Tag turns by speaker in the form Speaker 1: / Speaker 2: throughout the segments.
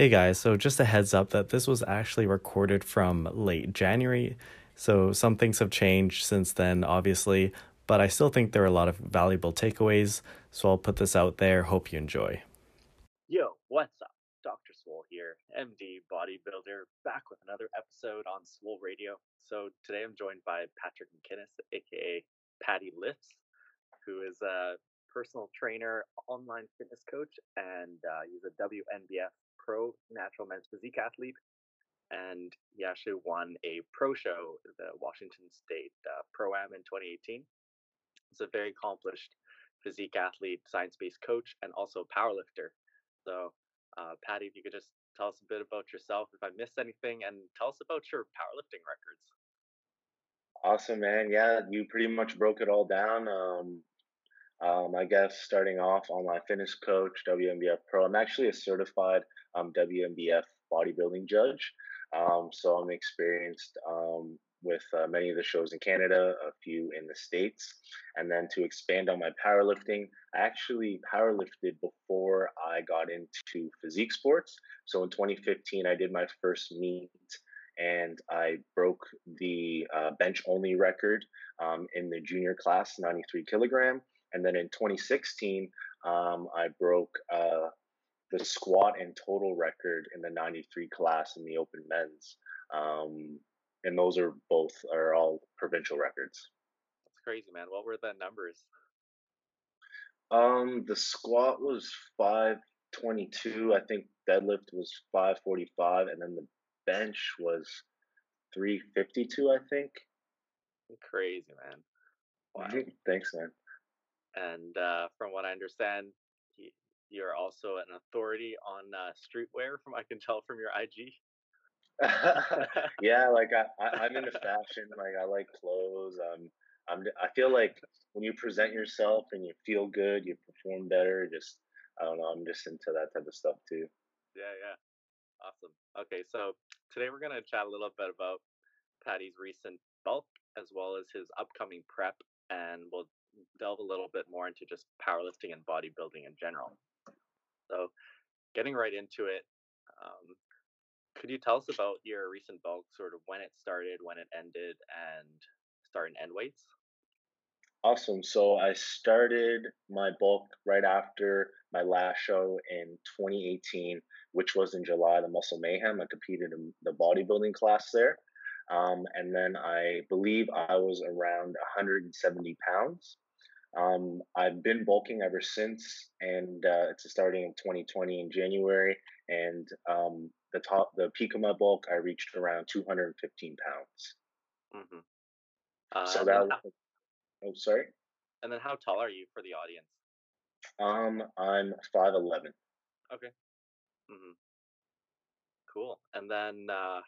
Speaker 1: Hey guys, so just a heads up that this was actually recorded from late January, so some things have changed since then, obviously, but I still think there are a lot of valuable takeaways, so I'll put this out there. Hope you enjoy.
Speaker 2: Yo, what's up? Dr. Swole here, MD bodybuilder, back with another episode on Swole Radio. So today I'm joined by Patrick McKinnis, aka Patty Lifts, who is a personal trainer, online fitness coach, and uh, he's a WNBF pro natural men's physique athlete. And he actually won a pro show, the Washington State uh, Pro Am in 2018. He's a very accomplished physique athlete, science based coach, and also powerlifter. So, uh, Patty, if you could just tell us a bit about yourself, if I missed anything, and tell us about your powerlifting records.
Speaker 3: Awesome, man. Yeah, you pretty much broke it all down. Um, um, I guess starting off online fitness coach, WNBF pro. I'm actually a certified um, WNBF bodybuilding judge. Um, so I'm experienced um, with uh, many of the shows in Canada, a few in the States. And then to expand on my powerlifting, I actually powerlifted before I got into physique sports. So in 2015, I did my first meet and I broke the uh, bench only record um, in the junior class, 93 kilogram. And then in 2016, um, I broke uh, the squat and total record in the 93 class in the open men's. Um, and those are both are all provincial records.
Speaker 2: That's crazy, man. What were the numbers?
Speaker 3: Um, the squat was 522. I think deadlift was 545, and then the bench was 352. I think.
Speaker 2: Crazy, man.
Speaker 3: Wow. Thanks, man.
Speaker 2: And uh, from what I understand, he, you're also an authority on uh, streetwear, from I can tell from your IG.
Speaker 3: yeah, like I, I, am into fashion. Like I like clothes. Um, I'm. I feel like when you present yourself and you feel good, you perform better. Just I don't know. I'm just into that type of stuff too.
Speaker 2: Yeah, yeah. Awesome. Okay, so today we're gonna chat a little bit about Patty's recent bulk as well as his upcoming prep, and we'll delve a little bit more into just powerlifting and bodybuilding in general. So, getting right into it, um, could you tell us about your recent bulk, sort of when it started, when it ended, and start and end weights?
Speaker 3: Awesome. So I started my bulk right after my last show in 2018, which was in July, the Muscle Mayhem. I competed in the bodybuilding class there. Um, and then I believe I was around 170 pounds. Um, I've been bulking ever since, and uh, it's starting in 2020 in January. And um, the top, the peak of my bulk, I reached around 215 pounds. Mm-hmm. Uh, so that. Was, how, oh, sorry.
Speaker 2: And then, how tall are you for the audience?
Speaker 3: Um, I'm five eleven.
Speaker 2: Okay. Mm-hmm. Cool. And then, uh,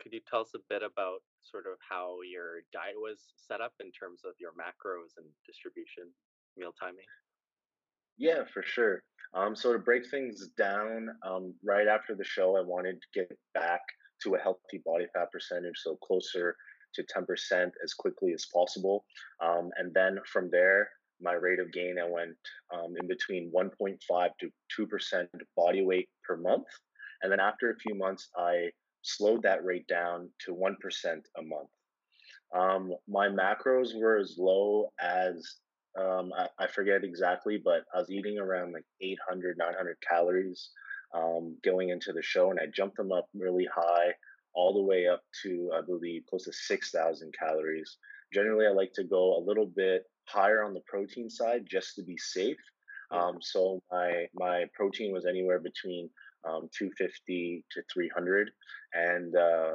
Speaker 2: could you tell us a bit about sort of how your diet was set up in terms of your macros and distribution, meal timing?
Speaker 3: Yeah, for sure. Um, so to break things down, um, right after the show, I wanted to get back to a healthy body fat percentage, so closer to 10% as quickly as possible. Um, and then from there, my rate of gain, I went um, in between 1.5 to 2% body weight per month. And then after a few months, I slowed that rate down to 1% a month. Um, my macros were as low as um, I, I, forget exactly, but I was eating around like 800, 900 calories um, going into the show, and I jumped them up really high, all the way up to I believe close to 6,000 calories. Generally, I like to go a little bit higher on the protein side just to be safe. Um, so my my protein was anywhere between um, 250 to 300, and uh,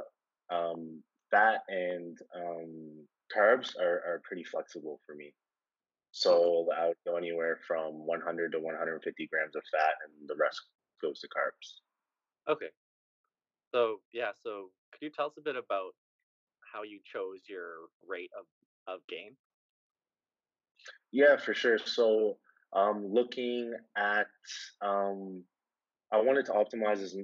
Speaker 3: um, fat and um, carbs are, are pretty flexible for me. So I would go anywhere from 100 to 150 grams of fat, and the rest goes to carbs.
Speaker 2: Okay. So yeah, so could you tell us a bit about how you chose your rate of, of gain?
Speaker 3: Yeah, for sure. So um, looking at um, I wanted to optimize this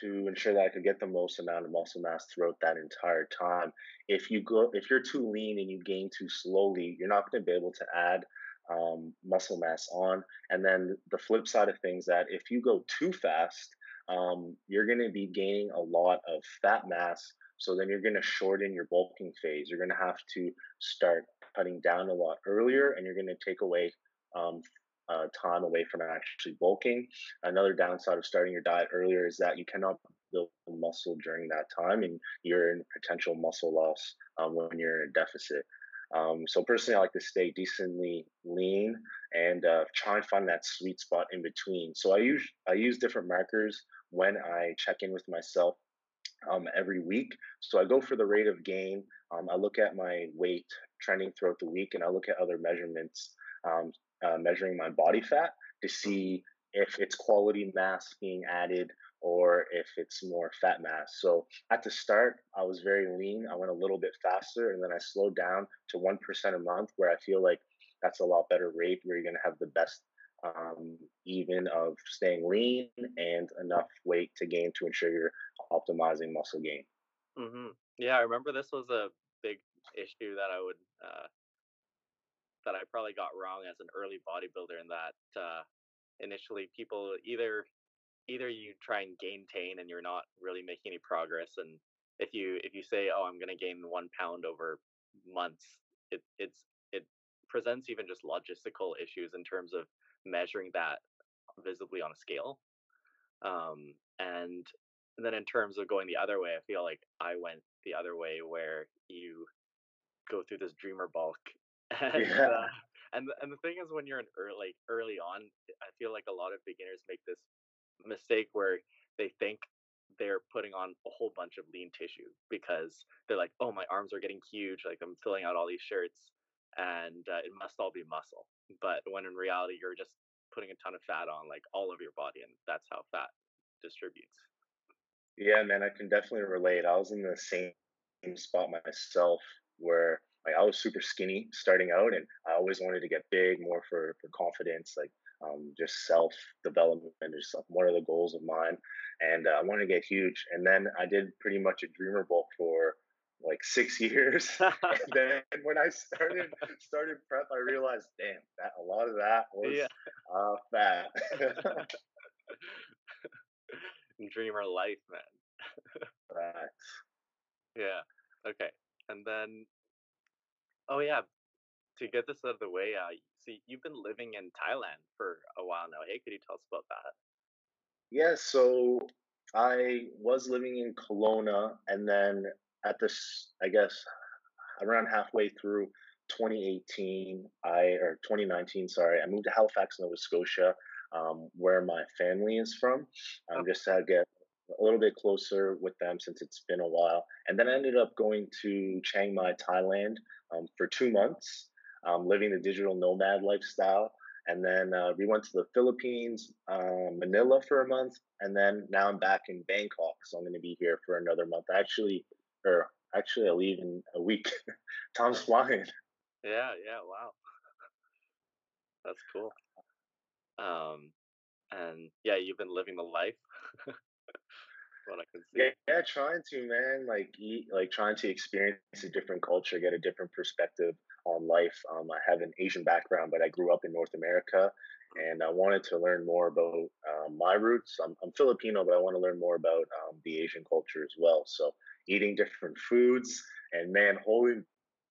Speaker 3: to ensure that I could get the most amount of muscle mass throughout that entire time. If you go, if you're too lean and you gain too slowly, you're not going to be able to add um, muscle mass on. And then the flip side of things that if you go too fast, um, you're going to be gaining a lot of fat mass. So then you're going to shorten your bulking phase. You're going to have to start cutting down a lot earlier, and you're going to take away um, uh, time away from actually bulking. Another downside of starting your diet earlier is that you cannot build muscle during that time, and you're in potential muscle loss um, when you're in a deficit. Um, so personally, I like to stay decently lean and uh, try and find that sweet spot in between. So I use I use different markers when I check in with myself um, every week. So I go for the rate of gain. Um, I look at my weight trending throughout the week, and I look at other measurements, um, uh, measuring my body fat to see if it's quality mass being added or if it's more fat mass. So at the start, I was very lean. I went a little bit faster and then I slowed down to 1% a month where I feel like that's a lot better rate where you're going to have the best um, even of staying lean and enough weight to gain to ensure you're optimizing muscle gain.
Speaker 2: Mm-hmm. Yeah, I remember this was a big issue that I would uh, that I probably got wrong as an early bodybuilder in that uh, initially people either either you try and gain tain and you're not really making any progress and if you if you say oh i'm going to gain one pound over months it it's it presents even just logistical issues in terms of measuring that visibly on a scale. Um, and, and then in terms of going the other way i feel like i went the other way where you go through this dreamer bulk and, yeah. uh, and and the thing is when you're in early like early on i feel like a lot of beginners make this mistake where they think they're putting on a whole bunch of lean tissue because they're like, oh, my arms are getting huge. Like I'm filling out all these shirts and uh, it must all be muscle. But when in reality, you're just putting a ton of fat on like all of your body and that's how fat distributes.
Speaker 3: Yeah, man, I can definitely relate. I was in the same spot myself where like I was super skinny starting out and I always wanted to get big more for, for confidence. Like um, just self development is one of the goals of mine. And uh, I wanted to get huge. And then I did pretty much a dreamer bulk for like six years. and then when I started started prep, I realized, damn, that a lot of that was yeah. uh, fat.
Speaker 2: dreamer life, man.
Speaker 3: right.
Speaker 2: Yeah. Okay. And then, oh yeah, to get this out of the way, uh, so you've been living in Thailand for a while now. Hey, could you tell us about that?
Speaker 3: Yeah, so I was living in Kelowna, and then at this, I guess, around halfway through 2018, I or 2019, sorry, I moved to Halifax, Nova Scotia, um, where my family is from, um, okay. just to get a little bit closer with them since it's been a while. And then I ended up going to Chiang Mai, Thailand, um, for two months um, living the digital nomad lifestyle. And then uh, we went to the Philippines, uh, Manila for a month, and then now I'm back in Bangkok. So I'm going to be here for another month. Actually, or actually, I leave in a week. Tom's flying.
Speaker 2: Yeah, yeah, wow, that's cool. Um, and yeah, you've been living the life.
Speaker 3: what I see. Yeah, yeah, trying to man, like eat, like trying to experience a different culture, get a different perspective on life. Um, I have an Asian background, but I grew up in North America, and I wanted to learn more about um, my roots. I'm, I'm, Filipino, but I want to learn more about um, the Asian culture as well. So eating different foods, and man, holding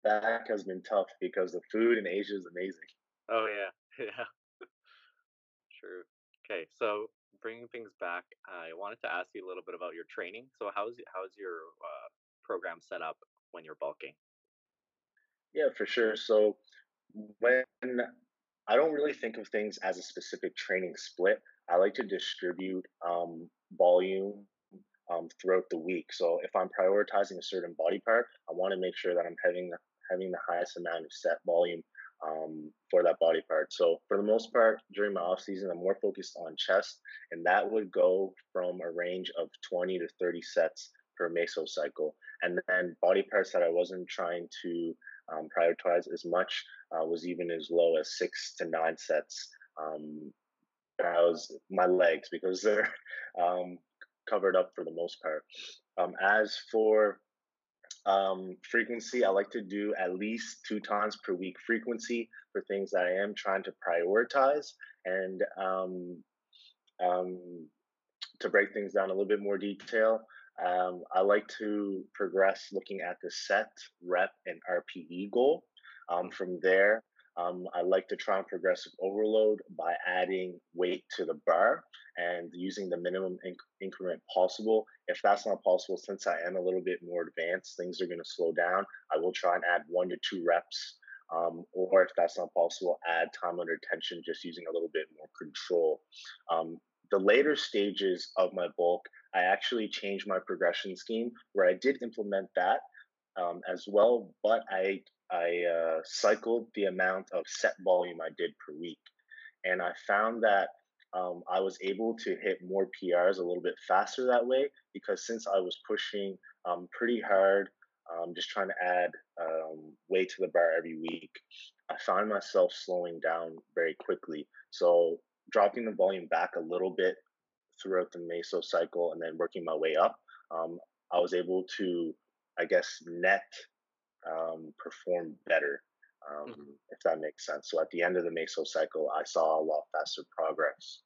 Speaker 3: back has been tough because the food in Asia is amazing.
Speaker 2: Oh yeah, yeah, true. Okay, so bringing things back, I wanted to ask you a little bit about your training. So how's how's your uh, program set up when you're bulking?
Speaker 3: Yeah, for sure. So when I don't really think of things as a specific training split, I like to distribute um, volume um, throughout the week. So if I'm prioritizing a certain body part, I want to make sure that I'm having having the highest amount of set volume um, for that body part. So for the most part, during my off season, I'm more focused on chest, and that would go from a range of 20 to 30 sets per mesocycle. And then body parts that I wasn't trying to um, prioritize as much uh, was even as low as six to nine sets. Um, that was my legs because they're um, covered up for the most part. Um, as for um, frequency, I like to do at least two times per week frequency for things that I am trying to prioritize. And um, um, to break things down a little bit more detail, um, I like to progress looking at the set, rep, and RPE goal. Um, from there, um, I like to try and progressive overload by adding weight to the bar and using the minimum inc- increment possible. If that's not possible, since I am a little bit more advanced, things are going to slow down. I will try and add one to two reps. Um, or if that's not possible, add time under tension, just using a little bit more control. Um, the later stages of my bulk, I actually changed my progression scheme where I did implement that um, as well, but I I uh, cycled the amount of set volume I did per week, and I found that um, I was able to hit more PRs a little bit faster that way because since I was pushing um, pretty hard, um, just trying to add um, weight to the bar every week, I found myself slowing down very quickly. So dropping the volume back a little bit throughout the meso cycle and then working my way up, um, I was able to, I guess, net um, perform better, um, mm-hmm. if that makes sense. So at the end of the meso cycle, I saw a lot faster progress.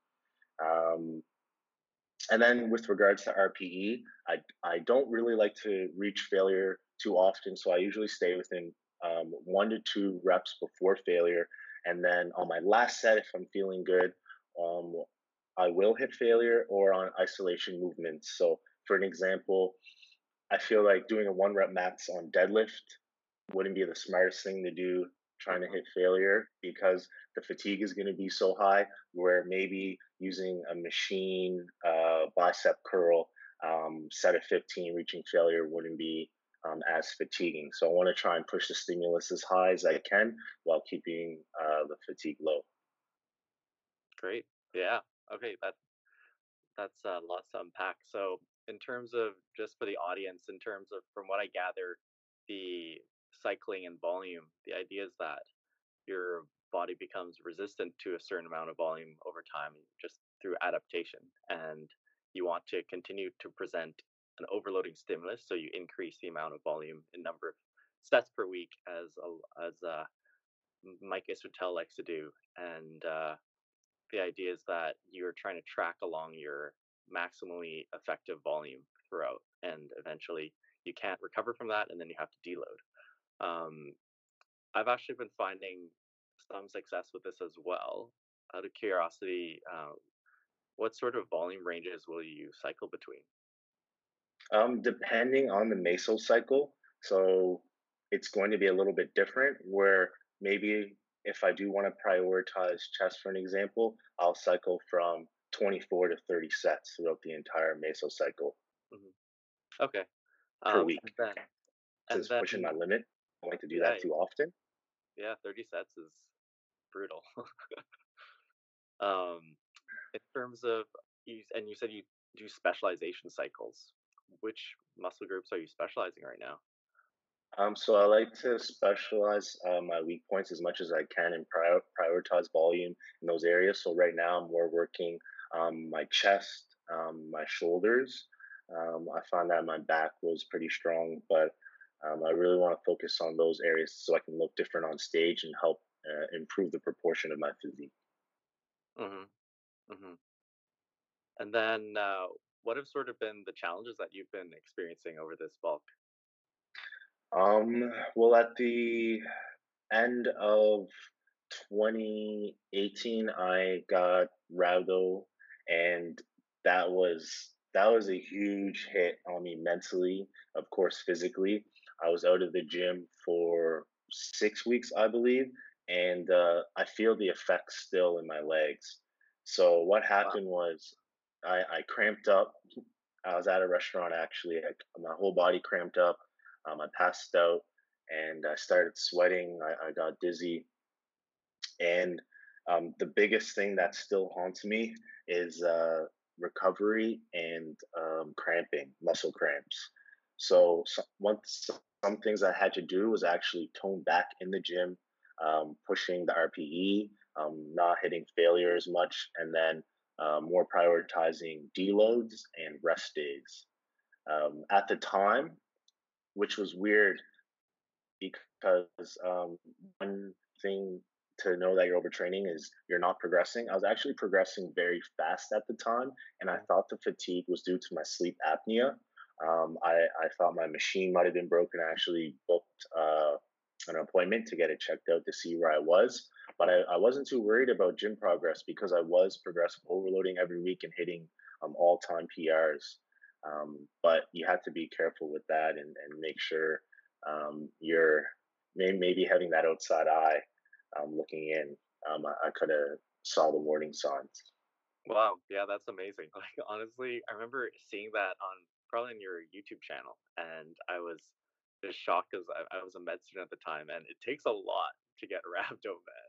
Speaker 3: Um, and then with regards to RPE, I, I don't really like to reach failure too often. So I usually stay within um, one to two reps before failure. And then on my last set, if I'm feeling good, um, I will hit failure or on isolation movements. So, for an example, I feel like doing a one rep max on deadlift wouldn't be the smartest thing to do trying to hit failure because the fatigue is going to be so high where maybe using a machine uh, bicep curl um, set of 15 reaching failure wouldn't be um, as fatiguing. So i want to try and push the stimulus as high as i can while keeping uh, the fatigue low.
Speaker 2: Great. Yeah. Okay that that's a lot to unpack. So in terms of just for the audience in terms of from what i gather the cycling and volume, the idea is that your body becomes resistant to a certain amount of volume over time just through adaptation. And you want to continue to present an overloading stimulus, so you increase the amount of volume in number of sets per week, as as uh, Mike Israetel likes to do. And uh, the idea is that you're trying to track along your maximally effective volume throughout, and eventually you can't recover from that, and then you have to deload. Um, I've actually been finding some success with this as well. Out of curiosity, uh, what sort of volume ranges will you cycle between?
Speaker 3: Um, depending on the meso cycle, so it's going to be a little bit different. Where maybe if I do want to prioritize chest, for an example, I'll cycle from 24 to 30 sets throughout the entire meso cycle.
Speaker 2: Mm-hmm. Okay.
Speaker 3: Per um, week. And then, and so then, pushing my limit like to do that too often.
Speaker 2: Yeah, 30 sets is brutal. um, in terms of you, and you said you do specialization cycles. Which muscle groups are you specializing right now?
Speaker 3: Um, so I like to specialize uh, my weak points as much as I can and prior- prioritize volume in those areas. So right now I'm more working um, my chest, um, my shoulders. Um, I found that my back was pretty strong, but um, I really want to focus on those areas so I can look different on stage and help uh, improve the proportion of my physique.
Speaker 2: Mm-hmm. Mm-hmm. And then, uh, what have sort of been the challenges that you've been experiencing over this bulk?
Speaker 3: Um, well, at the end of 2018, I got rhabdo, and that was that was a huge hit on me mentally, of course, physically. I was out of the gym for six weeks, I believe, and uh, I feel the effects still in my legs. So what happened wow. was I, I, cramped up. I was at a restaurant actually. I, my whole body cramped up. Um, I passed out and I started sweating. I, I got dizzy. And um, the biggest thing that still haunts me is uh, recovery and um, cramping, muscle cramps. So, so once some things I had to do was actually tone back in the gym, um, pushing the RPE, um, not hitting failure as much, and then uh, more prioritizing deloads and rest days. Um, at the time, which was weird because um, one thing to know that you're overtraining is you're not progressing. I was actually progressing very fast at the time, and I thought the fatigue was due to my sleep apnea. Um, I, I thought my machine might have been broken. I actually booked uh, an appointment to get it checked out to see where I was. But I, I wasn't too worried about gym progress because I was progressive overloading every week and hitting um, all time PRs. Um, but you have to be careful with that and, and make sure um, you're maybe having that outside eye um, looking in. Um, I, I could have saw the warning signs.
Speaker 2: Wow, yeah, that's amazing. Like honestly, I remember seeing that on probably on your YouTube channel, and I was just shocked because I, I was a med student at the time, and it takes a lot to get rhabdo, man.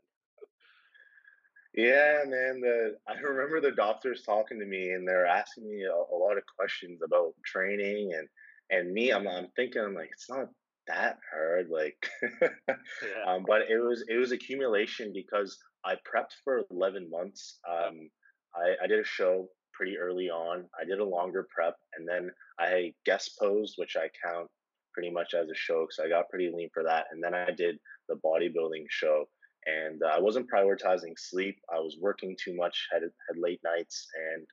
Speaker 3: Yeah, man. The I remember the doctors talking to me, and they're asking me a, a lot of questions about training, and and me, I'm I'm thinking, I'm like, it's not that hard, like,
Speaker 2: yeah.
Speaker 3: um, but it was it was accumulation because I prepped for 11 months. Um, I, I did a show pretty early on. I did a longer prep, and then I guest posed, which I count pretty much as a show because I got pretty lean for that. And then I did the bodybuilding show, and uh, I wasn't prioritizing sleep. I was working too much, had had late nights, and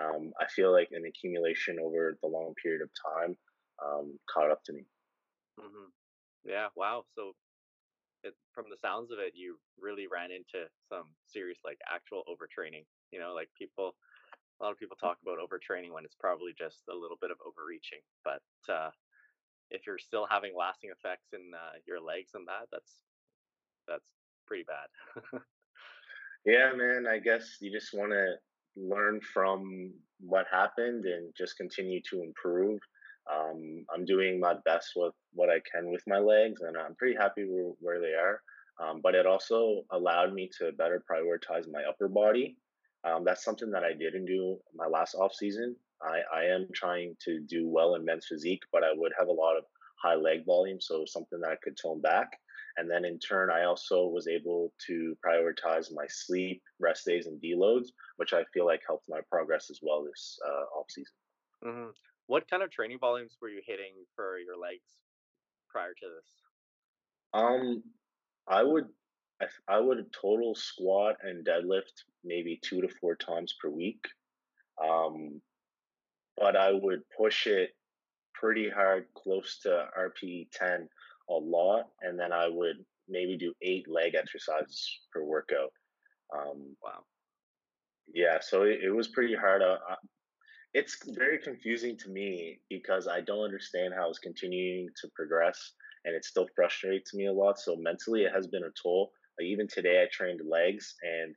Speaker 3: um, I feel like an accumulation over the long period of time um, caught up to me.
Speaker 2: hmm Yeah. Wow. So, it, from the sounds of it, you really ran into some serious, like, actual overtraining. You know, like people, a lot of people talk about overtraining when it's probably just a little bit of overreaching. But uh, if you're still having lasting effects in uh, your legs and that, that's that's pretty bad.
Speaker 3: Yeah, man. I guess you just want to learn from what happened and just continue to improve. Um, I'm doing my best with what I can with my legs, and I'm pretty happy where, where they are. Um, but it also allowed me to better prioritize my upper body. Um, that's something that I didn't do my last off season. I, I am trying to do well in men's physique, but I would have a lot of high leg volume, so something that I could tone back. And then in turn, I also was able to prioritize my sleep, rest days, and deloads, which I feel like helped my progress as well this uh, off season.
Speaker 2: hmm What kind of training volumes were you hitting for your legs prior to this?
Speaker 3: Um, I would I, I would total squat and deadlift maybe two to four times per week. Um, but I would push it pretty hard, close to RPE 10 a lot, and then I would maybe do eight leg exercises per workout. Um,
Speaker 2: Wow.
Speaker 3: yeah, so it, it was pretty hard. Uh, uh, it's very confusing to me because I don't understand how it's continuing to progress, and it still frustrates me a lot. So mentally, it has been a toll. Like even today, I trained legs, and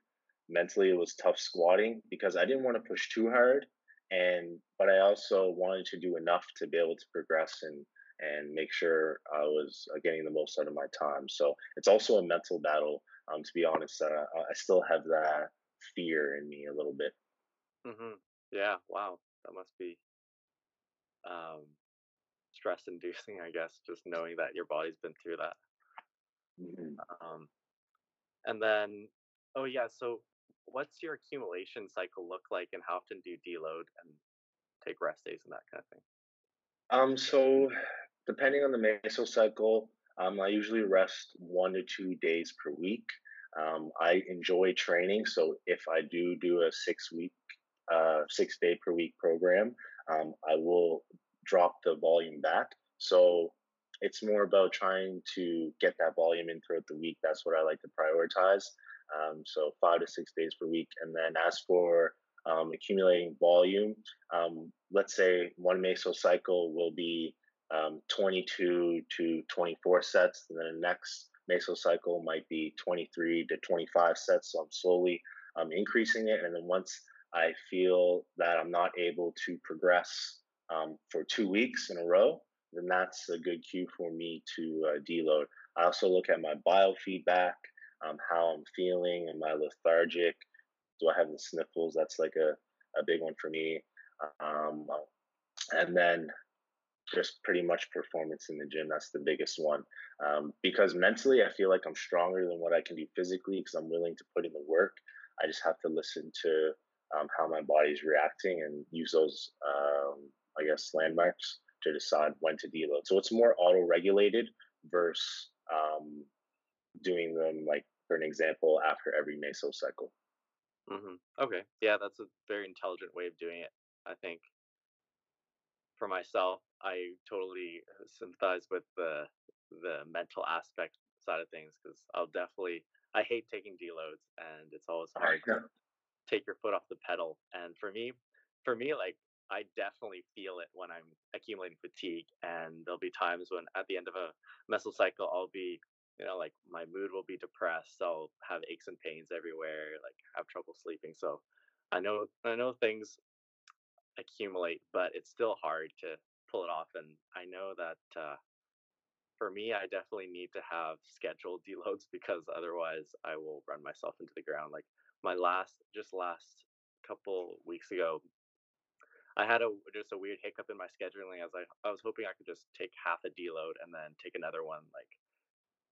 Speaker 3: mentally, it was tough squatting because I didn't want to push too hard, and but I also wanted to do enough to be able to progress and and make sure I was uh, getting the most out of my time. So it's also a mental battle. Um, to be honest, uh, I still have that fear in me a little bit.
Speaker 2: hmm Yeah. Wow. That must be um, stress inducing, I guess, just knowing that your body's been through that.
Speaker 3: Mhm.
Speaker 2: Um, and then, oh yeah. So, what's your accumulation cycle look like, and how often do you deload and take rest days and that kind of thing?
Speaker 3: Um, so depending on the mesocycle, um, I usually rest one to two days per week. Um, I enjoy training, so if I do do a six week, uh, six day per week program, um, I will drop the volume back. So it's more about trying to get that volume in throughout the week. That's what I like to prioritize. Um, so five to six days per week, and then as for um, accumulating volume, um, let's say one mesocycle will be um, 22 to 24 sets, and then the next mesocycle might be 23 to 25 sets. So I'm slowly um, increasing it, and then once I feel that I'm not able to progress um, for two weeks in a row, then that's a good cue for me to uh, deload. I also look at my biofeedback, um, how I'm feeling, am I lethargic? Do I have the sniffles? That's like a, a big one for me. Um, and then just pretty much performance in the gym. That's the biggest one. Um, because mentally, I feel like I'm stronger than what I can do physically because I'm willing to put in the work. I just have to listen to um, how my body's reacting and use those, um, I guess, landmarks to decide when to deload. So it's more auto regulated versus um, doing them like for an example, after every mesocycle.
Speaker 2: Mm-hmm. Okay, yeah, that's a very intelligent way of doing it. I think for myself, I totally uh, sympathize with the the mental aspect side of things because I'll definitely I hate taking deloads and it's always hard to take your foot off the pedal. And for me, for me, like I definitely feel it when I'm accumulating fatigue, and there'll be times when at the end of a mesocycle, I'll be you know like my mood will be depressed i'll have aches and pains everywhere like have trouble sleeping so i know i know things accumulate but it's still hard to pull it off and i know that uh, for me i definitely need to have scheduled deloads because otherwise i will run myself into the ground like my last just last couple weeks ago I had a just a weird hiccup in my scheduling as I I was hoping I could just take half a deload and then take another one like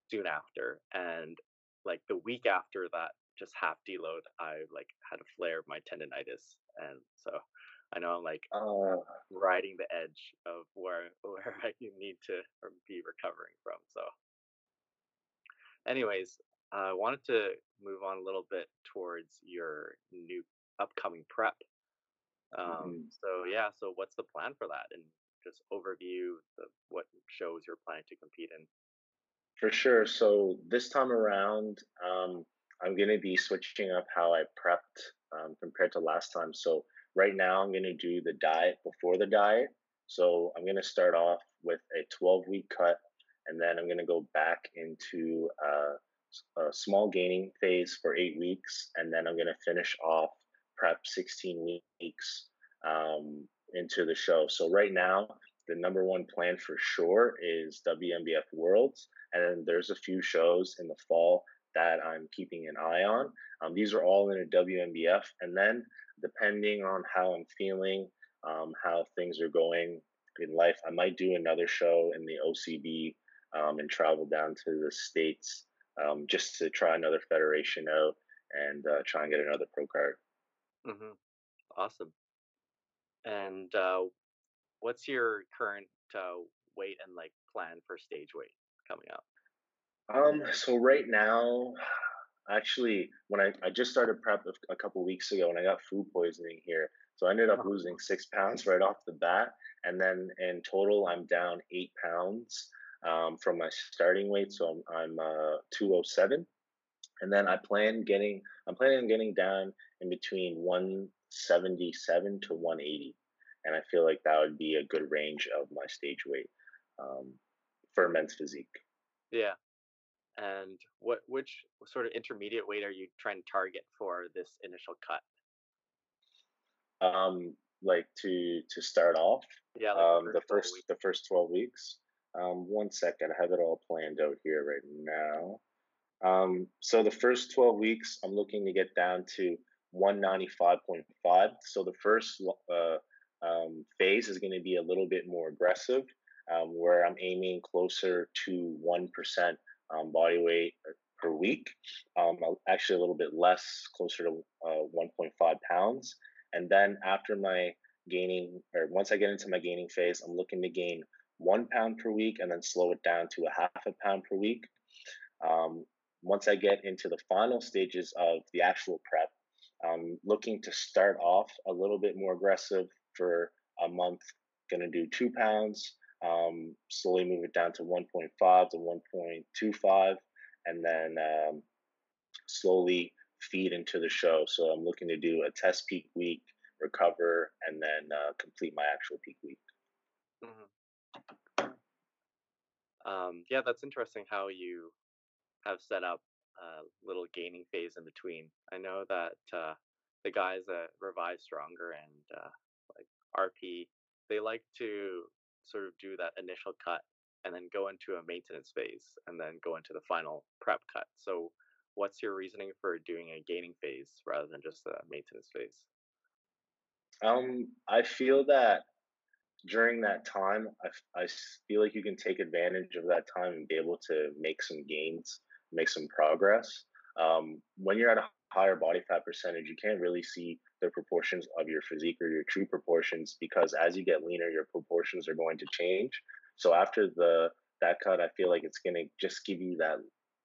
Speaker 2: soon after, and like the week after that just half deload, I like had a flare of my tendonitis, and so I know I'm like uh, riding the edge of where where I need to be recovering from. So, anyways, I uh, wanted to move on a little bit towards your new upcoming prep. Um, mm-hmm. So yeah, so what's the plan for that, and just overview the what shows you're planning to compete in.
Speaker 3: For sure. So this time around, um, I'm going to be switching up how I prepped um, compared to last time. So right now, I'm going to do the diet before the diet. So I'm going to start off with a 12 week cut, and then I'm going to go back into uh, a small gaining phase for eight weeks, and then I'm going to finish off prep 16 weeks um, into the show. So right now, the number one plan for sure is WNBF Worlds. And then there's a few shows in the fall that I'm keeping an eye on. Um, these are all in a WNBF, And then depending on how I'm feeling, um, how things are going in life, I might do another show in the OCB um, and travel down to the States um, just to try another federation out and uh, try and get another pro card.
Speaker 2: Mm-hmm. Awesome. And uh, what's your current uh, weight and like plan for stage weight coming up?
Speaker 3: Um, so right now, actually, when I, I just started prep a, couple weeks ago and I got food poisoning here, so I ended up oh. losing six pounds right off the bat, and then in total I'm down eight pounds um, from my starting weight, so I'm I'm uh, 207, and then I plan getting I'm planning on getting down in between 177 to 180 and I feel like that would be a good range of my stage weight um, for men's physique.
Speaker 2: Yeah. And what which sort of intermediate weight are you trying to target for this initial cut?
Speaker 3: Um, like to to start off.
Speaker 2: Yeah.
Speaker 3: Like um, the first the first twelve weeks. Um, one second, I have it all planned out here right now. Um, so the first twelve weeks, I'm looking to get down to 195.5. So the first uh, um, phase is going to be a little bit more aggressive, um, where I'm aiming closer to 1% um, body weight uh, per week, um, actually a little bit less, closer to uh, 1.5 pounds. And then after my gaining, or once I get into my gaining phase, I'm looking to gain one pound per week and then slow it down to a half a pound per week. Um, once I get into the final stages of the actual prep, I'm looking to start off a little bit more aggressive for a month, going to do two pounds, um, slowly move it down to 1.5 to 1.25, and then um, slowly feed into the show. So I'm looking to do a test peak week, recover, and then uh, complete my actual peak week.
Speaker 2: Mm-hmm. Um, yeah, that's interesting how you have set up a little gaining phase in between. I know that uh, the guys at Revive Stronger and uh, like RP, they like to sort of do that initial cut and then go into a maintenance phase and then go into the final prep cut. So, what's your reasoning for doing a gaining phase rather than just a maintenance phase?
Speaker 3: Um, I feel that during that time, I, I feel like you can take advantage of that time and be able to make some gains, make some progress. Um, when you're at a higher body fat percentage, you can't really see the proportions of your physique or your true proportions because as you get leaner, your proportions are going to change. So after the that cut, I feel like it's going to just give you that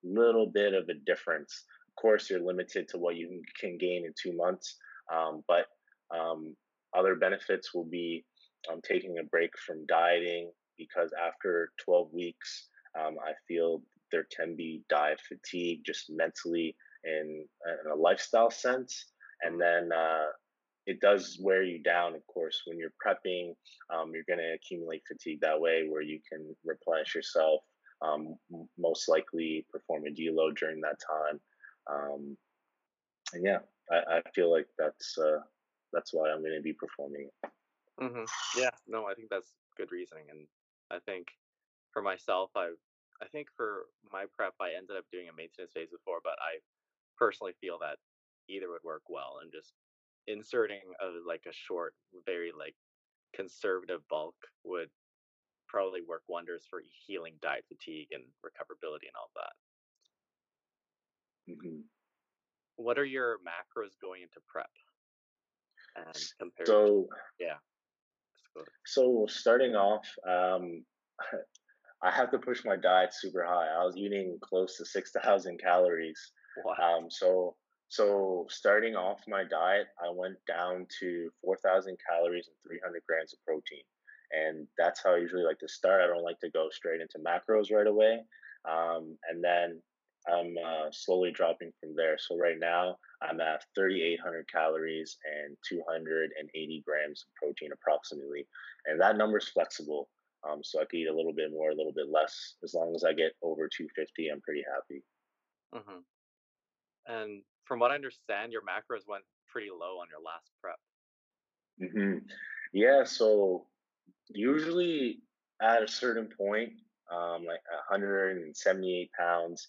Speaker 3: little bit of a difference. Of course, you're limited to what you can gain in two months, um, but um, other benefits will be um, taking a break from dieting because after 12 weeks, um, I feel there can be diet fatigue just mentally in, in a lifestyle sense. And then uh, it does wear you down, of course, when you're prepping. Um, you're going to accumulate fatigue that way where you can replenish yourself, um, most likely perform a deload during that time. Um, and yeah, I, I, feel like that's uh, that's why I'm going to be performing.
Speaker 2: Mm-hmm. Yeah, no, I think that's good reasoning, and I think for myself, I I think for my prep, I ended up doing a maintenance phase before, but I personally feel that either would work well, and just inserting a like a short, very like conservative bulk would probably work wonders for healing diet fatigue and recoverability and all that. Mm-hmm. What are your macros going into prep?
Speaker 3: And compared so, to,
Speaker 2: yeah.
Speaker 3: So starting off, um, I have to push my diet super high. I was eating close to six thousand calories. Wow. Um, so so starting off my diet, I went down to four thousand calories and three hundred grams of protein, and that's how I usually like to start. I don't like to go straight into macros right away, um, and then I'm uh, slowly dropping from there. So right now I'm at 3,800 calories and 280 grams of protein approximately, and that number is flexible. Um, so I could eat a little bit more, a little bit less. As long as I get over 250, I'm pretty happy.
Speaker 2: Mm-hmm. And from what I understand, your macros went pretty low on your last prep.
Speaker 3: Mm-hmm. Yeah. So usually at a certain point, um, like 178 pounds,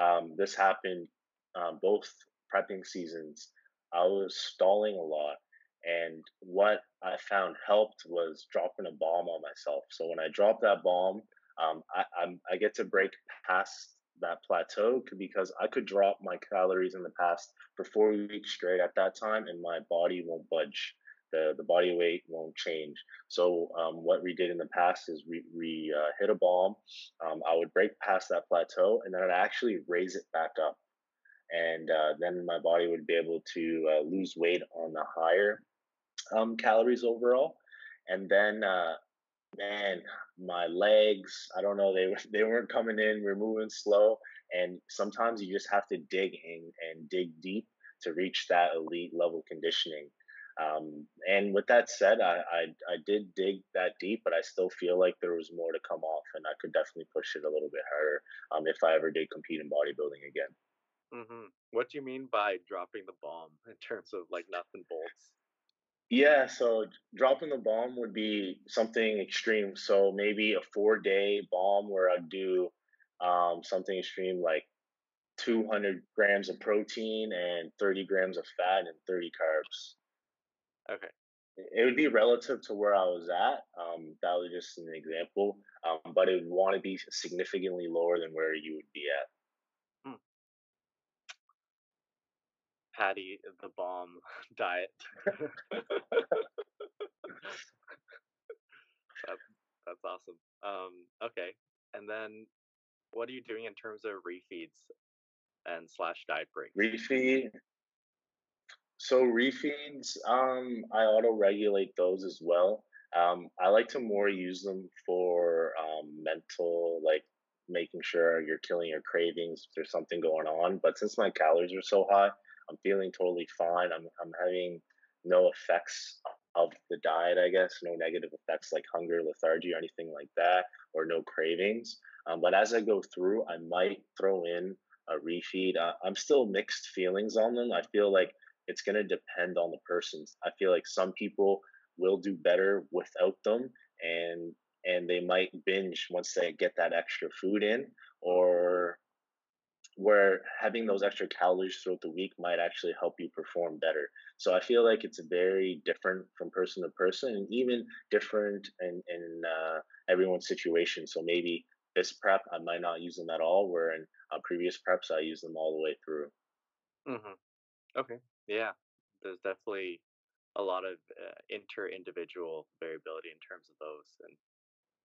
Speaker 3: um, this happened um, both prepping seasons. I was stalling a lot. And what I found helped was dropping a bomb on myself. So when I drop that bomb, um, I, I'm, I get to break past that plateau because I could drop my calories in the past for four weeks straight at that time, and my body won't budge. The, the body weight won't change. So um, what we did in the past is we, we uh, hit a bomb. Um, I would break past that plateau, and then I'd actually raise it back up, and uh, then my body would be able to uh, lose weight on the higher um, calories overall. And then, uh, man, my legs, I don't know, they they weren't coming in. We are moving slow, and sometimes you just have to dig in and dig deep to reach that elite level conditioning. Um, and with that said, I, I, I did dig that deep, but I still feel like there was more to come off, and I could definitely push it a little bit harder um, if I ever did compete in bodybuilding again.
Speaker 2: Mm-hmm. What do you mean by dropping the bomb in terms of like nuts and bolts?
Speaker 3: Yeah, so dropping the bomb would be something extreme. So maybe a four day bomb where I'd do um, something extreme like 200 grams of protein and 30 grams of fat and 30 carbs.
Speaker 2: Okay.
Speaker 3: It would be relative to where I was at. Um, that was just an example, um, but it would want to be significantly lower than where you would be at.
Speaker 2: Patty the bomb diet. that's, that's awesome. Um, okay, and then what are you doing in terms of refeeds and slash diet breaks?
Speaker 3: Refeed. So refeeds, um, I auto regulate those as well. Um, I like to more use them for um, mental, like making sure you're killing your cravings if there's something going on. But since my calories are so high, I'm feeling totally fine. I'm I'm having no effects of the diet, I guess, no negative effects like hunger, lethargy, or anything like that, or no cravings. Um, but as I go through, I might throw in a refeed. Uh, I'm still mixed feelings on them. I feel like it's going to depend on the person. I feel like some people will do better without them, and and they might binge once they get that extra food in, or where having those extra calories throughout the week might actually help you perform better. So I feel like it's very different from person to person and even different in, in uh, everyone's situation. So maybe this prep, I might not use them at all, where in uh, previous preps, I use them all the way through.
Speaker 2: Mm-hmm. Okay. Yeah. There's definitely a lot of uh, inter individual variability in terms of those and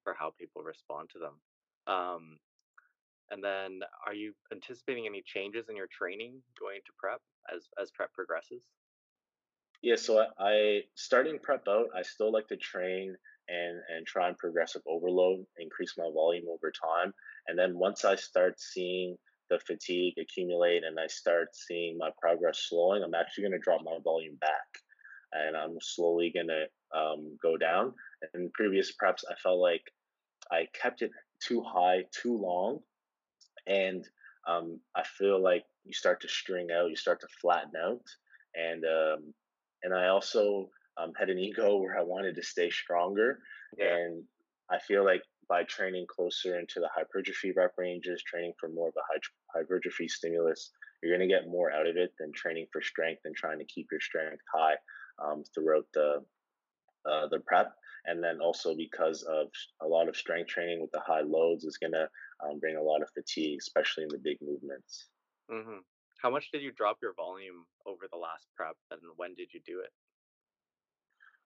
Speaker 2: for how people respond to them. Um, And then, are you anticipating any changes in your training going to prep as as prep progresses?
Speaker 3: Yeah, so I, I starting prep out, I still like to train and and try and progressive overload, increase my volume over time. And then once I start seeing the fatigue accumulate and I start seeing my progress slowing, I'm actually going to drop my volume back, and I'm slowly going to um, go down. In previous preps, I felt like I kept it too high too long, and um, I feel like you start to string out, you start to flatten out, and um, and I also um, had an ego where I wanted to stay stronger, yeah. and I feel like by training closer into the hypertrophy rep ranges, training for more of a hypertrophy stimulus, you're going to get more out of it than training for strength and trying to keep your strength high um, throughout the uh, the prep. And then also because of a lot of strength training with the high loads is going to um, bring a lot of fatigue, especially in the big movements.
Speaker 2: Mm-hmm. How much did you drop your volume over the last prep, and when did you do it?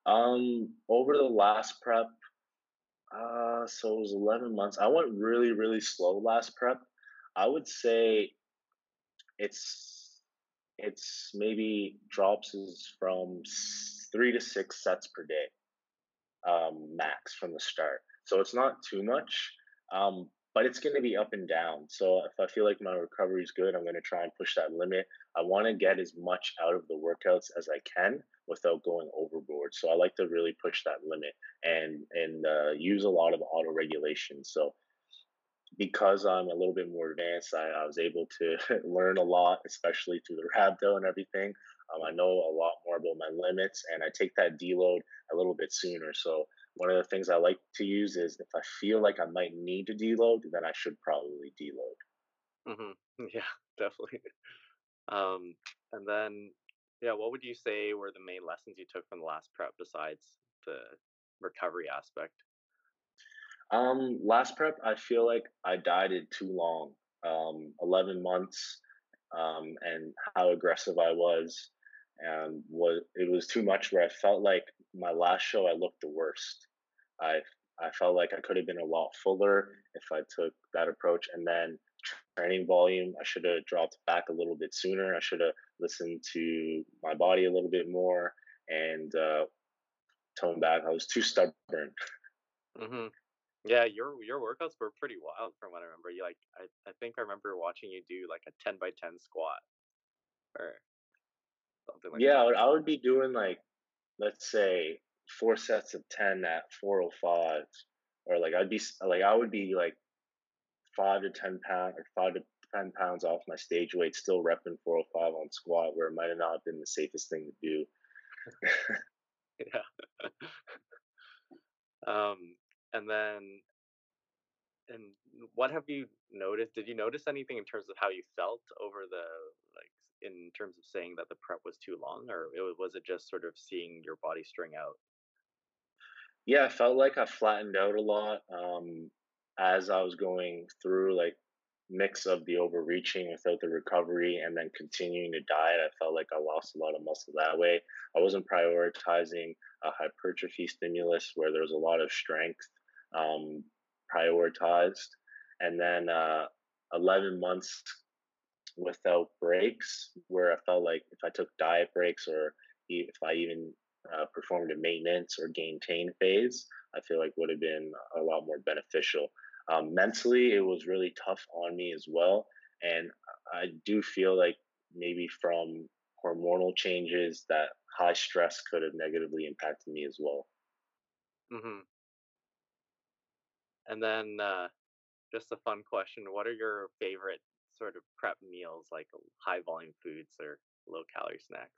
Speaker 3: Um, over the last prep, uh, so it was 11 months. I went really, really slow last prep. I would say it's it's maybe drops is from three to six sets per day, um, max from the start. So it's not too much, um, but it's going to be up and down. So if I feel like my recovery is good, I'm going to try and push that limit. I want to get as much out of the workouts as I can without going overboard. So I like to really push that limit and and uh, use a lot of auto regulation. So because I'm a little bit more advanced, I, I was able to learn a lot, especially through the rhabdo and everything. Um, I know a lot more about my limits, and I take that deload a little bit sooner. So one of the things I like to use is if I feel like I might need to deload, then I should probably deload.
Speaker 2: Mm-hmm. Yeah, definitely. Um, and then, yeah, what would you say were the main lessons you took from the last prep besides the recovery aspect?
Speaker 3: Um, last prep, I feel like I dieted too long. Um, 11 months, um, and how aggressive I was, and was it was too much. Where I felt like my last show, I looked the worst. I I felt like I could have been a lot fuller if I took that approach. And then training volume, I should have dropped back a little bit sooner. I should have listened to my body a little bit more and uh, toned back. I was too stubborn.
Speaker 2: Mm-hmm. Yeah, your your workouts were pretty wild from what I remember. You like, I, I think I remember watching you do like a ten by ten squat, or
Speaker 3: something like yeah, that. I would be doing like, let's say, four sets of ten at four oh five, or like I'd be like I would be like five to ten pound or five to ten pounds off my stage weight, still repping four oh five on squat, where it might have not been the safest thing to do.
Speaker 2: yeah. um and then and what have you noticed did you notice anything in terms of how you felt over the like in terms of saying that the prep was too long or it was, it just sort of seeing your body string out
Speaker 3: yeah i felt like i flattened out a lot um as i was going through like mix of the overreaching without the recovery and then continuing to diet i felt like i lost a lot of muscle that way i wasn't prioritizing a hypertrophy stimulus where there was a lot of strength um, prioritized. And then uh, 11 months without breaks, where I felt like if I took diet breaks or if I even uh, performed a maintenance or maintain phase, I feel like would have been a lot more beneficial. Um, mentally, it was really tough on me as well. And I do feel like maybe from hormonal changes that high stress could have negatively impacted me as well.
Speaker 2: Mm-hmm. And then uh, just a fun question: What are your favorite sort of prep meals, like high volume foods or low calorie snacks?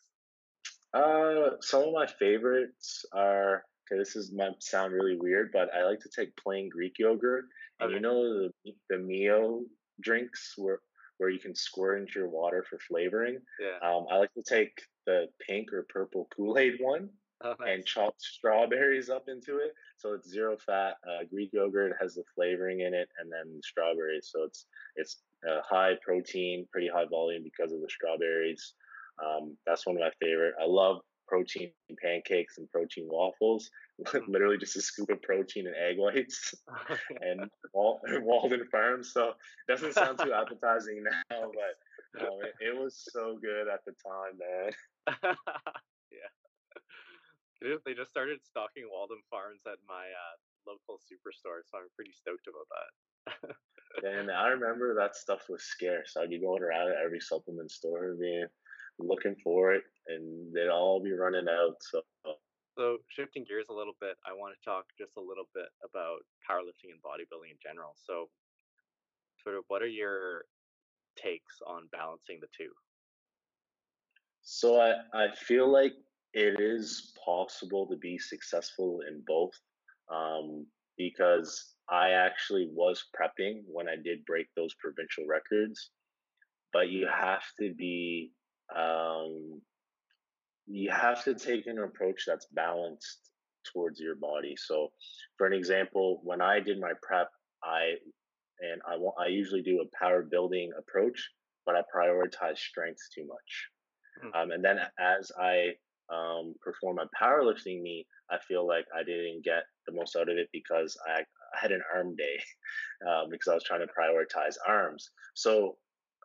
Speaker 3: Uh, some of my favorites are. Okay, this is might sound really weird, but I like to take plain Greek yogurt, and okay. you know the the Mio drinks where where you can squirt into your water for flavoring.
Speaker 2: Yeah.
Speaker 3: Um, I like to take the pink or purple Kool Aid one,
Speaker 2: oh, nice.
Speaker 3: and chop strawberries up into it. So it's zero fat. Uh, Greek yogurt has the flavoring in it, and then strawberries. So it's it's uh, high protein, pretty high volume because of the strawberries. Um, that's one of my favorite. I love protein pancakes and protein waffles. literally just a scoop of protein and egg whites and Walden Farms. So it doesn't sound too appetizing now, but um, it, it, was so good at the time, man.
Speaker 2: yeah. They just started stocking Walden Farms at my uh, local superstore, so I'm pretty stoked about that.
Speaker 3: And I remember that stuff was scarce. I'd be going around at every supplement store, being looking for it, and they'd all be running out. So
Speaker 2: so shifting gears a little bit, I want to talk just a little bit about powerlifting and bodybuilding in general. So sort of what are your takes on balancing the two?
Speaker 3: So I, I feel like it is possible to be successful in both um, because I actually was prepping when I did break those provincial records, but you have to be um, you have to take an approach that's balanced towards your body. So, for an example, when I did my prep, I and I want I usually do a power building approach, but I prioritize strength too much. Mm-hmm. Um, and then as I um, perform a powerlifting meet, I feel like I didn't get the most out of it because I, I had an arm day um, because I was trying to prioritize arms. So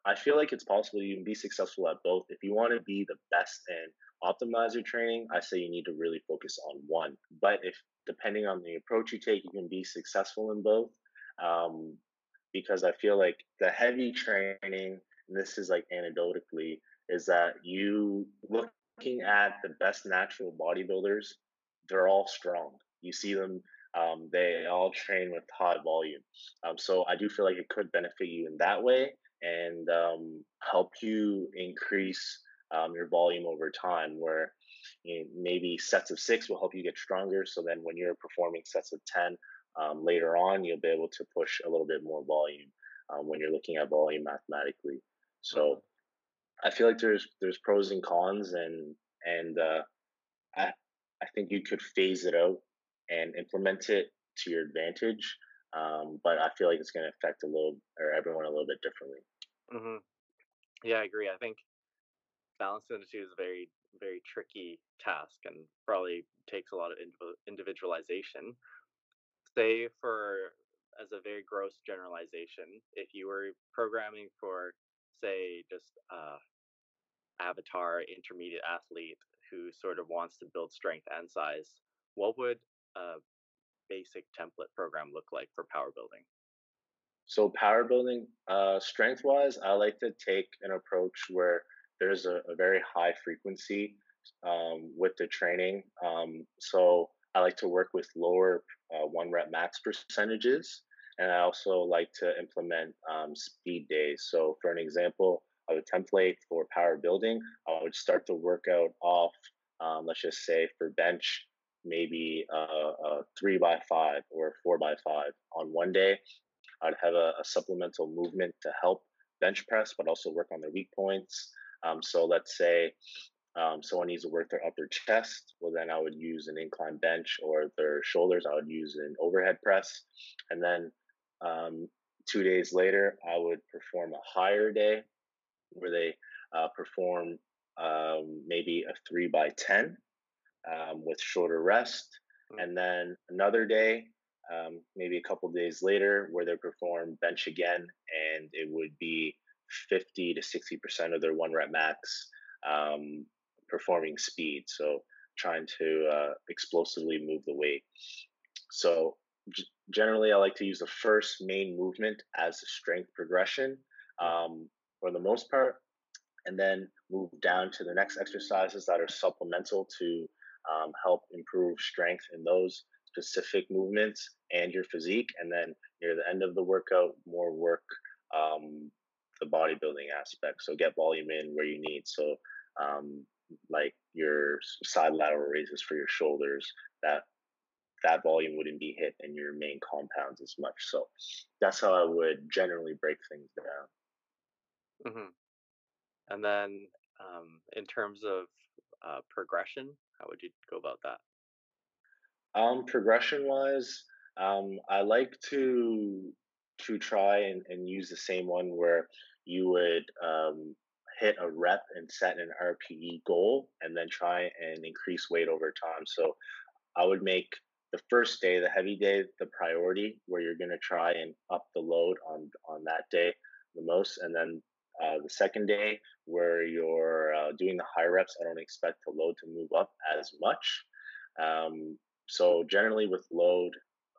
Speaker 3: I feel like it's possible you can be successful at both. If you want to be the best and optimize your training, I say you need to really focus on one. But if depending on the approach you take, you can be successful in both. Um, because I feel like the heavy training, and this is like anecdotally, is that you looking at the best natural bodybuilders, they're all strong. You see them, um, they all train with high volume. Um, so I do feel like it could benefit you in that way and um, help you increase um, your volume over time where you know, maybe sets of six will help you get stronger so then when you're performing sets of 10 um, later on you'll be able to push a little bit more volume um, when you're looking at volume mathematically so mm-hmm. I feel like there's there's pros and cons and and uh, I, I think you could phase it out and implement it to your advantage um, but i feel like it's going to affect a little or everyone a little bit differently
Speaker 2: mm-hmm. yeah i agree i think balancing the two is a very very tricky task and probably takes a lot of individualization say for as a very gross generalization if you were programming for say just a avatar intermediate athlete who sort of wants to build strength and size what would a basic template program look like for power building
Speaker 3: so power building uh, strength wise i like to take an approach where there's a, a very high frequency um, with the training. Um, so I like to work with lower uh, one rep max percentages. And I also like to implement um, speed days. So, for an example of a template for power building, I would start the workout off, um, let's just say for bench, maybe a, a three by five or four by five on one day. I'd have a, a supplemental movement to help bench press, but also work on their weak points. Um, so let's say um, someone needs to work their upper chest. Well, then I would use an incline bench, or their shoulders, I would use an overhead press. And then um, two days later, I would perform a higher day where they uh, perform um, maybe a three by 10 um, with shorter rest. Mm-hmm. And then another day, um, maybe a couple days later, where they perform bench again, and it would be 50 to 60% of their one rep max um, performing speed. So trying to uh, explosively move the weight. So g- generally, I like to use the first main movement as a strength progression mm. um, for the most part, and then move down to the next exercises that are supplemental to um, help improve strength in those specific movements and your physique. And then near the end of the workout, more work um, the bodybuilding aspect. So get volume in where you need. So um, like your side lateral raises for your shoulders, that that volume wouldn't be hit in your main compounds as much. So that's how I would generally break things
Speaker 2: down. Mm-hmm. And then um, in terms of uh, progression, how would you go about that?
Speaker 3: Um, progression wise, um, I like to to try and, and use the same one where you would um, hit a rep and set an RPE goal and then try and increase weight over time. So I would make the first day, the heavy day, the priority, where you're going to try and up the load on on that day the most, and then uh, the second day where you're uh, doing the high reps, I don't expect the load to move up as much. Um, so generally with load,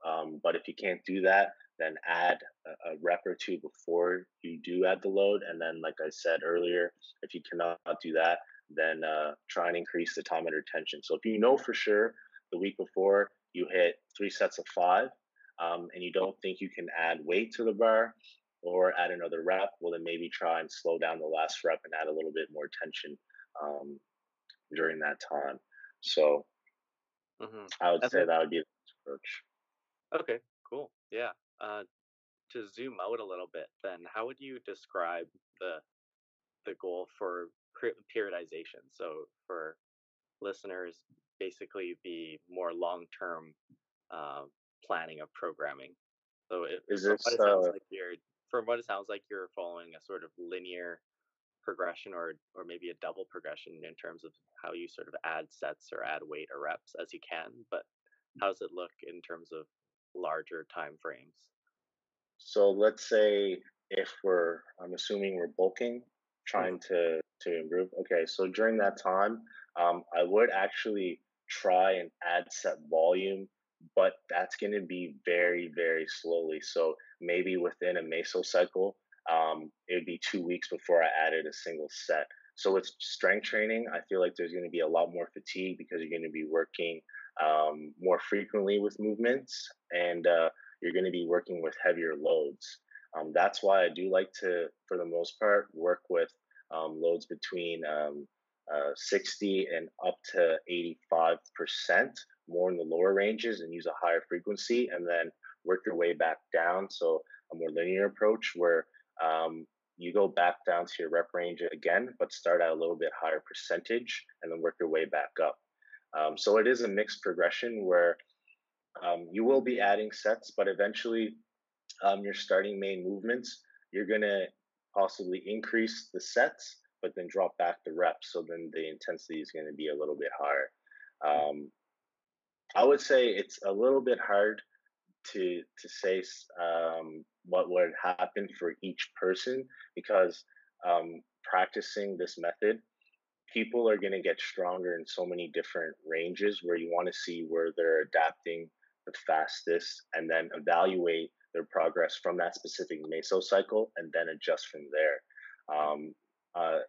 Speaker 3: um, but if you can't do that, then add a, a, rep or two before you do add the load. And then, like I said earlier, if you cannot do that, then uh, try and increase the time under tension. So if you know for sure the week before you hit three sets of five, um, and you don't think you can add weight to the bar or add another rep, well then maybe try and slow down the last rep and add a little bit more tension um, during that time. So mm-hmm. I would That's say that would be the approach.
Speaker 2: Okay, cool. Yeah. Uh, to zoom out a little bit, then how would you describe the the goal for periodization? So for listeners, basically the more long term uh, planning of programming. So it, Is this, what it sounds uh, like you're from what it sounds like you're following a sort of linear progression or or maybe a double progression in terms of how you sort of add sets or add weight or reps as you can but how does it look in terms of larger time frames
Speaker 3: so let's say if we're i'm assuming we're bulking trying mm-hmm. to to improve okay so during that time um, i would actually try and add set volume but that's going to be very very slowly so maybe within a mesocycle, um, it would be two weeks before I added a single set. So with strength training, I feel like there's going to be a lot more fatigue because you're going to be working um, more frequently with movements and uh, you're going to be working with heavier loads. Um, that's why I do like to, for the most part, work with um, loads between um, uh, 60 and up to 85% more in the lower ranges and use a higher frequency and then work your way back down. So a more linear approach where um, you go back down to your rep range again, but start at a little bit higher percentage and then work your way back up. Um, so it is a mixed progression where um, you will be adding sets, but eventually um, your starting main movements, you're going to possibly increase the sets, but then drop back the reps. So then the intensity is going to be a little bit higher. Um, I would say it's a little bit hard to to say um, what would happen for each person because um, practicing this method, people are going to get stronger in so many different ranges where you want to see where they're adapting the fastest and then evaluate their progress from that specific mesocycle and then adjust from there. Um, uh,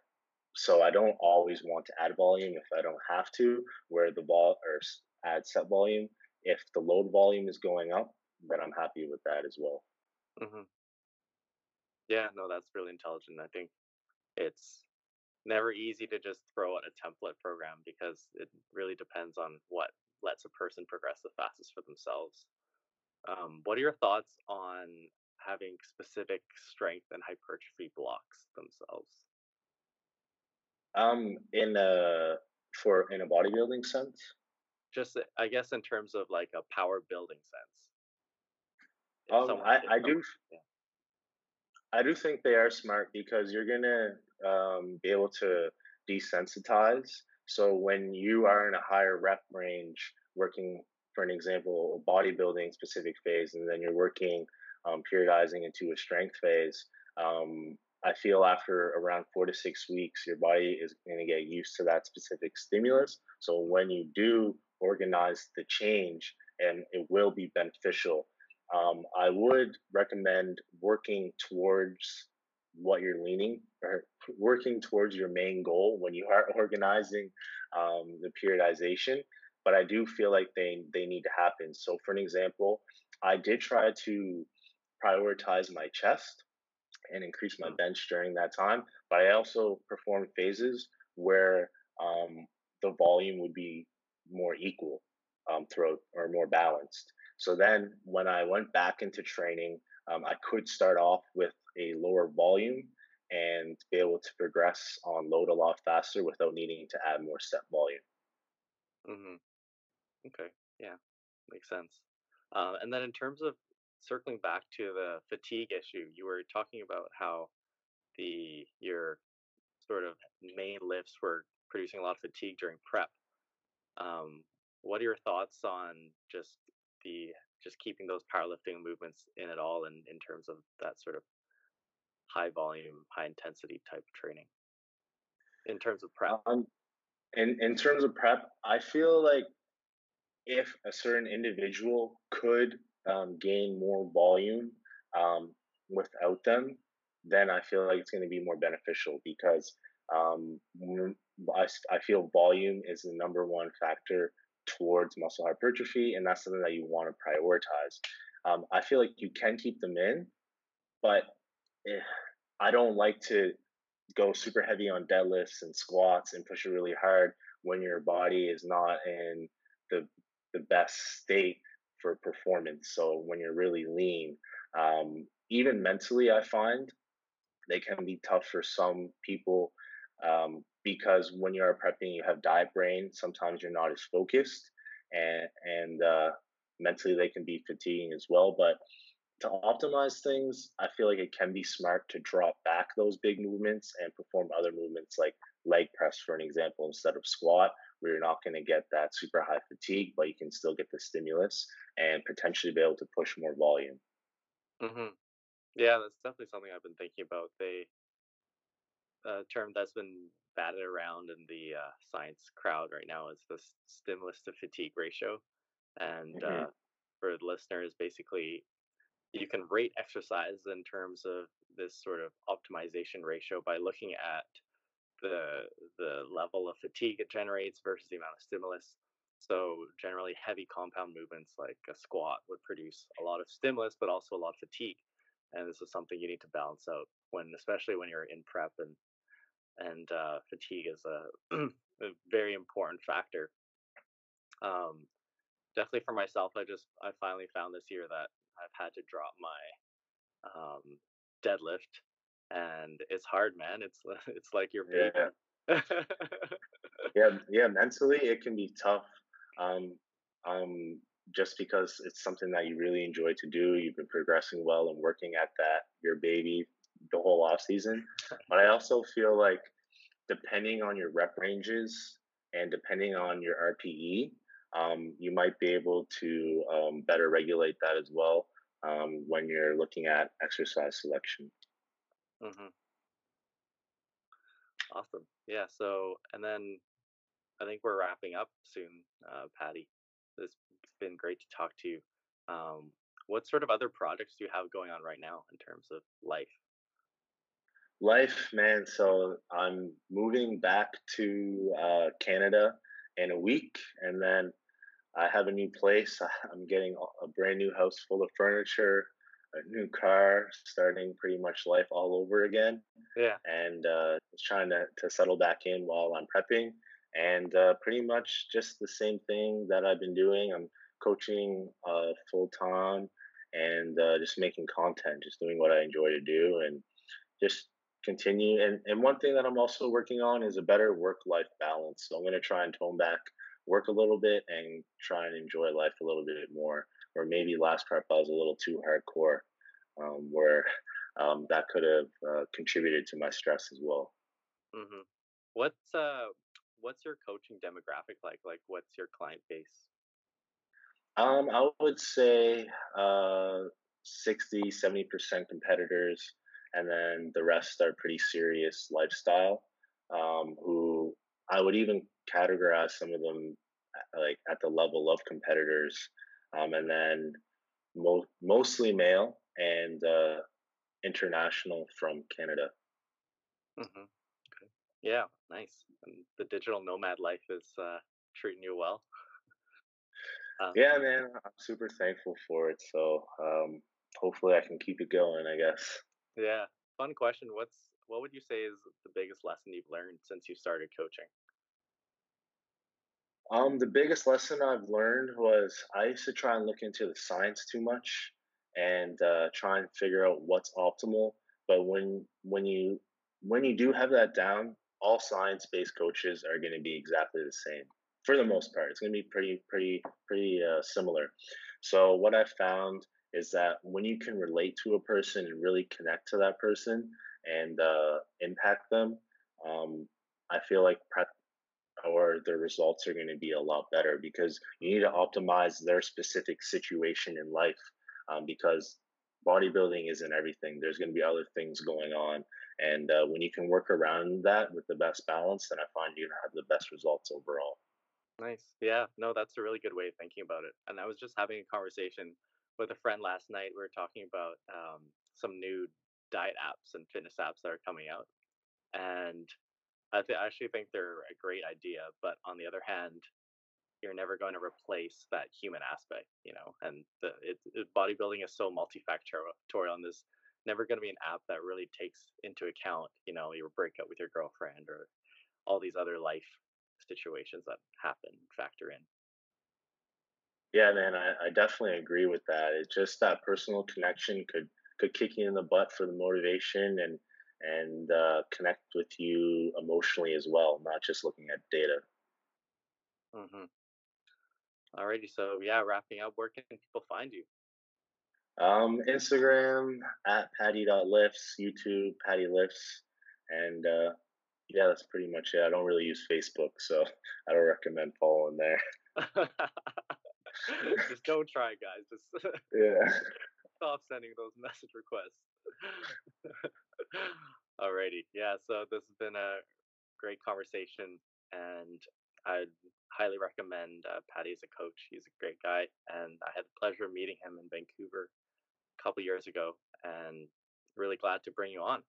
Speaker 3: so I don't always want to add volume if I don't have to, where the ball or add set volume. If the load volume is going up, then I'm happy with that as well.
Speaker 2: Mm-hmm. Yeah, no, that's really intelligent. I think it's never easy to just throw out a template program because it really depends on what lets a person progress the fastest for themselves. Um, what are your thoughts on having specific strength and hypertrophy blocks themselves?
Speaker 3: Um, in a for in a bodybuilding sense.
Speaker 2: Just I guess in terms of like a power building sense.
Speaker 3: Um, I, I do. Yeah. I do think they are smart because you're gonna um, be able to desensitize. So when you are in a higher rep range, working for an example, a bodybuilding specific phase, and then you're working um, periodizing into a strength phase. Um, I feel after around four to six weeks, your body is going to get used to that specific stimulus. So when you do organize the change, and it will be beneficial um, I would recommend working towards what you're leaning or working towards your main goal when you are organizing um, the periodization. But I do feel like they they need to happen. So, for an example, I did try to prioritize my chest and increase my bench during that time, but I also performed phases where um, the volume would be more equal um, throughout or more balanced. So then when I went back into training, um, I could start off with a lower volume and be able to progress on load a lot faster without needing to add more set volume.
Speaker 2: Mm-hmm. Okay. Yeah, makes sense. Uh, and then in terms of circling back to the fatigue issue, you were talking about how the your sort of main lifts were producing a lot of fatigue during prep. Um, what are your thoughts on just the just keeping those powerlifting movements in at all and in terms of that sort of high volume, high intensity type of training in terms of prep?
Speaker 3: Um, in in terms of prep, I feel like if a certain individual could um, gain more volume um, without them, then I feel like it's going to be more beneficial because um, I, I feel volume is the number one factor towards muscle hypertrophy, and that's something that you want to prioritize. Um, I feel like you can keep them in, but eh, I don't like to go super heavy on deadlifts and squats and push it really hard when your body is not in the the best state for performance. So when you're really lean, um, even mentally, I find they can be tough for some people um, because when you're prepping, you have diet brain. Sometimes you're not as focused, and and uh, mentally they can be fatiguing as well. But to optimize things, I feel like it can be smart to drop back those big movements and perform other movements like leg press, for an example, instead of squat, where you're not going to get that super high fatigue, but you can still get the stimulus and potentially be able to push more volume.
Speaker 2: Mm-hmm. Yeah, that's definitely something I've been thinking about. They a term that's been batted around in the uh, science crowd right now is the stimulus to fatigue ratio, and mm-hmm. uh, for listeners, basically, you can rate exercise in terms of this sort of optimization ratio by looking at the the level of fatigue it generates versus the amount of stimulus. So generally, heavy compound movements like a squat would produce a lot of stimulus, but also a lot of fatigue. And this is something you need to balance out when, especially when you're in prep and and uh, fatigue is a, a, very important factor. Um, definitely for myself, I just I finally found this year that I've had to drop my um, deadlift and it's hard, man. It's it's like you're
Speaker 3: yeah. yeah, yeah. Mentally, it can be tough. Um, um, just because it's something that you really enjoy to do. You've been progressing well and working at that. Your baby the whole off season. But I also feel like depending on your rep ranges and depending on your RPE, um, you might be able to um, better regulate that as well um, when you're looking at exercise selection.
Speaker 2: Mm-hmm. Awesome. Yeah. So, and then I think we're wrapping up soon, uh, Patty. It's been great to talk to you. Um, what sort of other projects do you have going on right now in terms of life?
Speaker 3: Life, man. So I'm moving back to uh, Canada in a week, and then I have a new place. I'm getting a brand new house full of furniture, a new car, starting pretty much life all over again.
Speaker 2: Yeah.
Speaker 3: And uh, trying to, to settle back in while I'm prepping. And uh, pretty much just the same thing that I've been doing. I'm coaching uh, full time and uh, just making content, just doing what I enjoy to do, and just continue. And, and one thing that I'm also working on is a better work life balance. So I'm going to try and tone back work a little bit and try and enjoy life a little bit more or maybe last prep I was a little too hardcore, um, where um, that could have uh, contributed to my stress as well.
Speaker 2: Mm-hmm. What's uh, what's your coaching demographic like? Like, what's your client base?
Speaker 3: Um, I would say uh, 60, 70% competitors, and then the rest are pretty serious lifestyle, um, who I would even categorize some of them uh, like at the level of competitors um, and then mo- mostly male and uh, international from Canada.
Speaker 2: Mm-hmm. Okay. Yeah, nice. And the digital nomad life is uh, treating you well.
Speaker 3: um, yeah, man, I'm super thankful for it. So um, hopefully, I can keep it going. I guess.
Speaker 2: Yeah, fun question. What's what would you say is the biggest lesson you've learned since you started coaching?
Speaker 3: Um, the biggest lesson I've learned was I used to try and look into the science too much and uh, try and figure out what's optimal. But when when you when you do have that down, all science based coaches are going to be exactly the same for the most part. It's going to be pretty pretty pretty uh, similar. So what I found is that when you can relate to a person and really connect to that person and uh, impact them, um, I feel like or their results are going to be a lot better because you need to optimize their specific situation in life um, because bodybuilding isn't everything. There's going to be other things going on. And uh, when you can work around that with the best balance, then I find you're going to have the best results overall.
Speaker 2: Nice. Yeah, no, that's a really good way of thinking about it. And I was just having a conversation with a friend last night. We were talking about um, some new diet apps and fitness apps that are coming out. And I, th- I actually think they're a great idea. But on the other hand, you're never going to replace that human aspect, you know. And the it, it, bodybuilding is so multifactorial, and there's never going to be an app that really takes into account, you know, your breakup with your girlfriend or all these other life situations that happen factor in.
Speaker 3: Yeah, man, I, I definitely agree with that. It's just that personal connection could could kick you in the butt for the motivation and and uh, connect with you emotionally as well, not just looking at data.
Speaker 2: Mm-hmm. Alrighty, so yeah, wrapping up, where can people find you?
Speaker 3: Um, Instagram at patty.lifts, YouTube Patty Lifts, and uh, yeah, that's pretty much it. I don't really use Facebook, so I don't recommend following there.
Speaker 2: Just don't try, guys. Just
Speaker 3: yeah,
Speaker 2: stop sending those message requests. Alrighty, yeah. So this has been a great conversation, and I'd highly recommend uh, Patty as a coach. He's a great guy, and I had the pleasure of meeting him in Vancouver a couple years ago, and really glad to bring you on.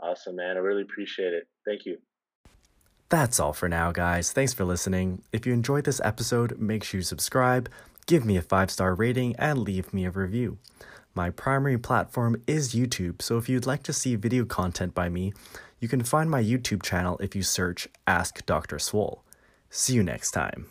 Speaker 3: Awesome, man. I really appreciate it. Thank you.
Speaker 1: That's all for now, guys. Thanks for listening. If you enjoyed this episode, make sure you subscribe, give me a five star rating, and leave me a review. My primary platform is YouTube, so if you'd like to see video content by me, you can find my YouTube channel if you search Ask Dr. Swole. See you next time.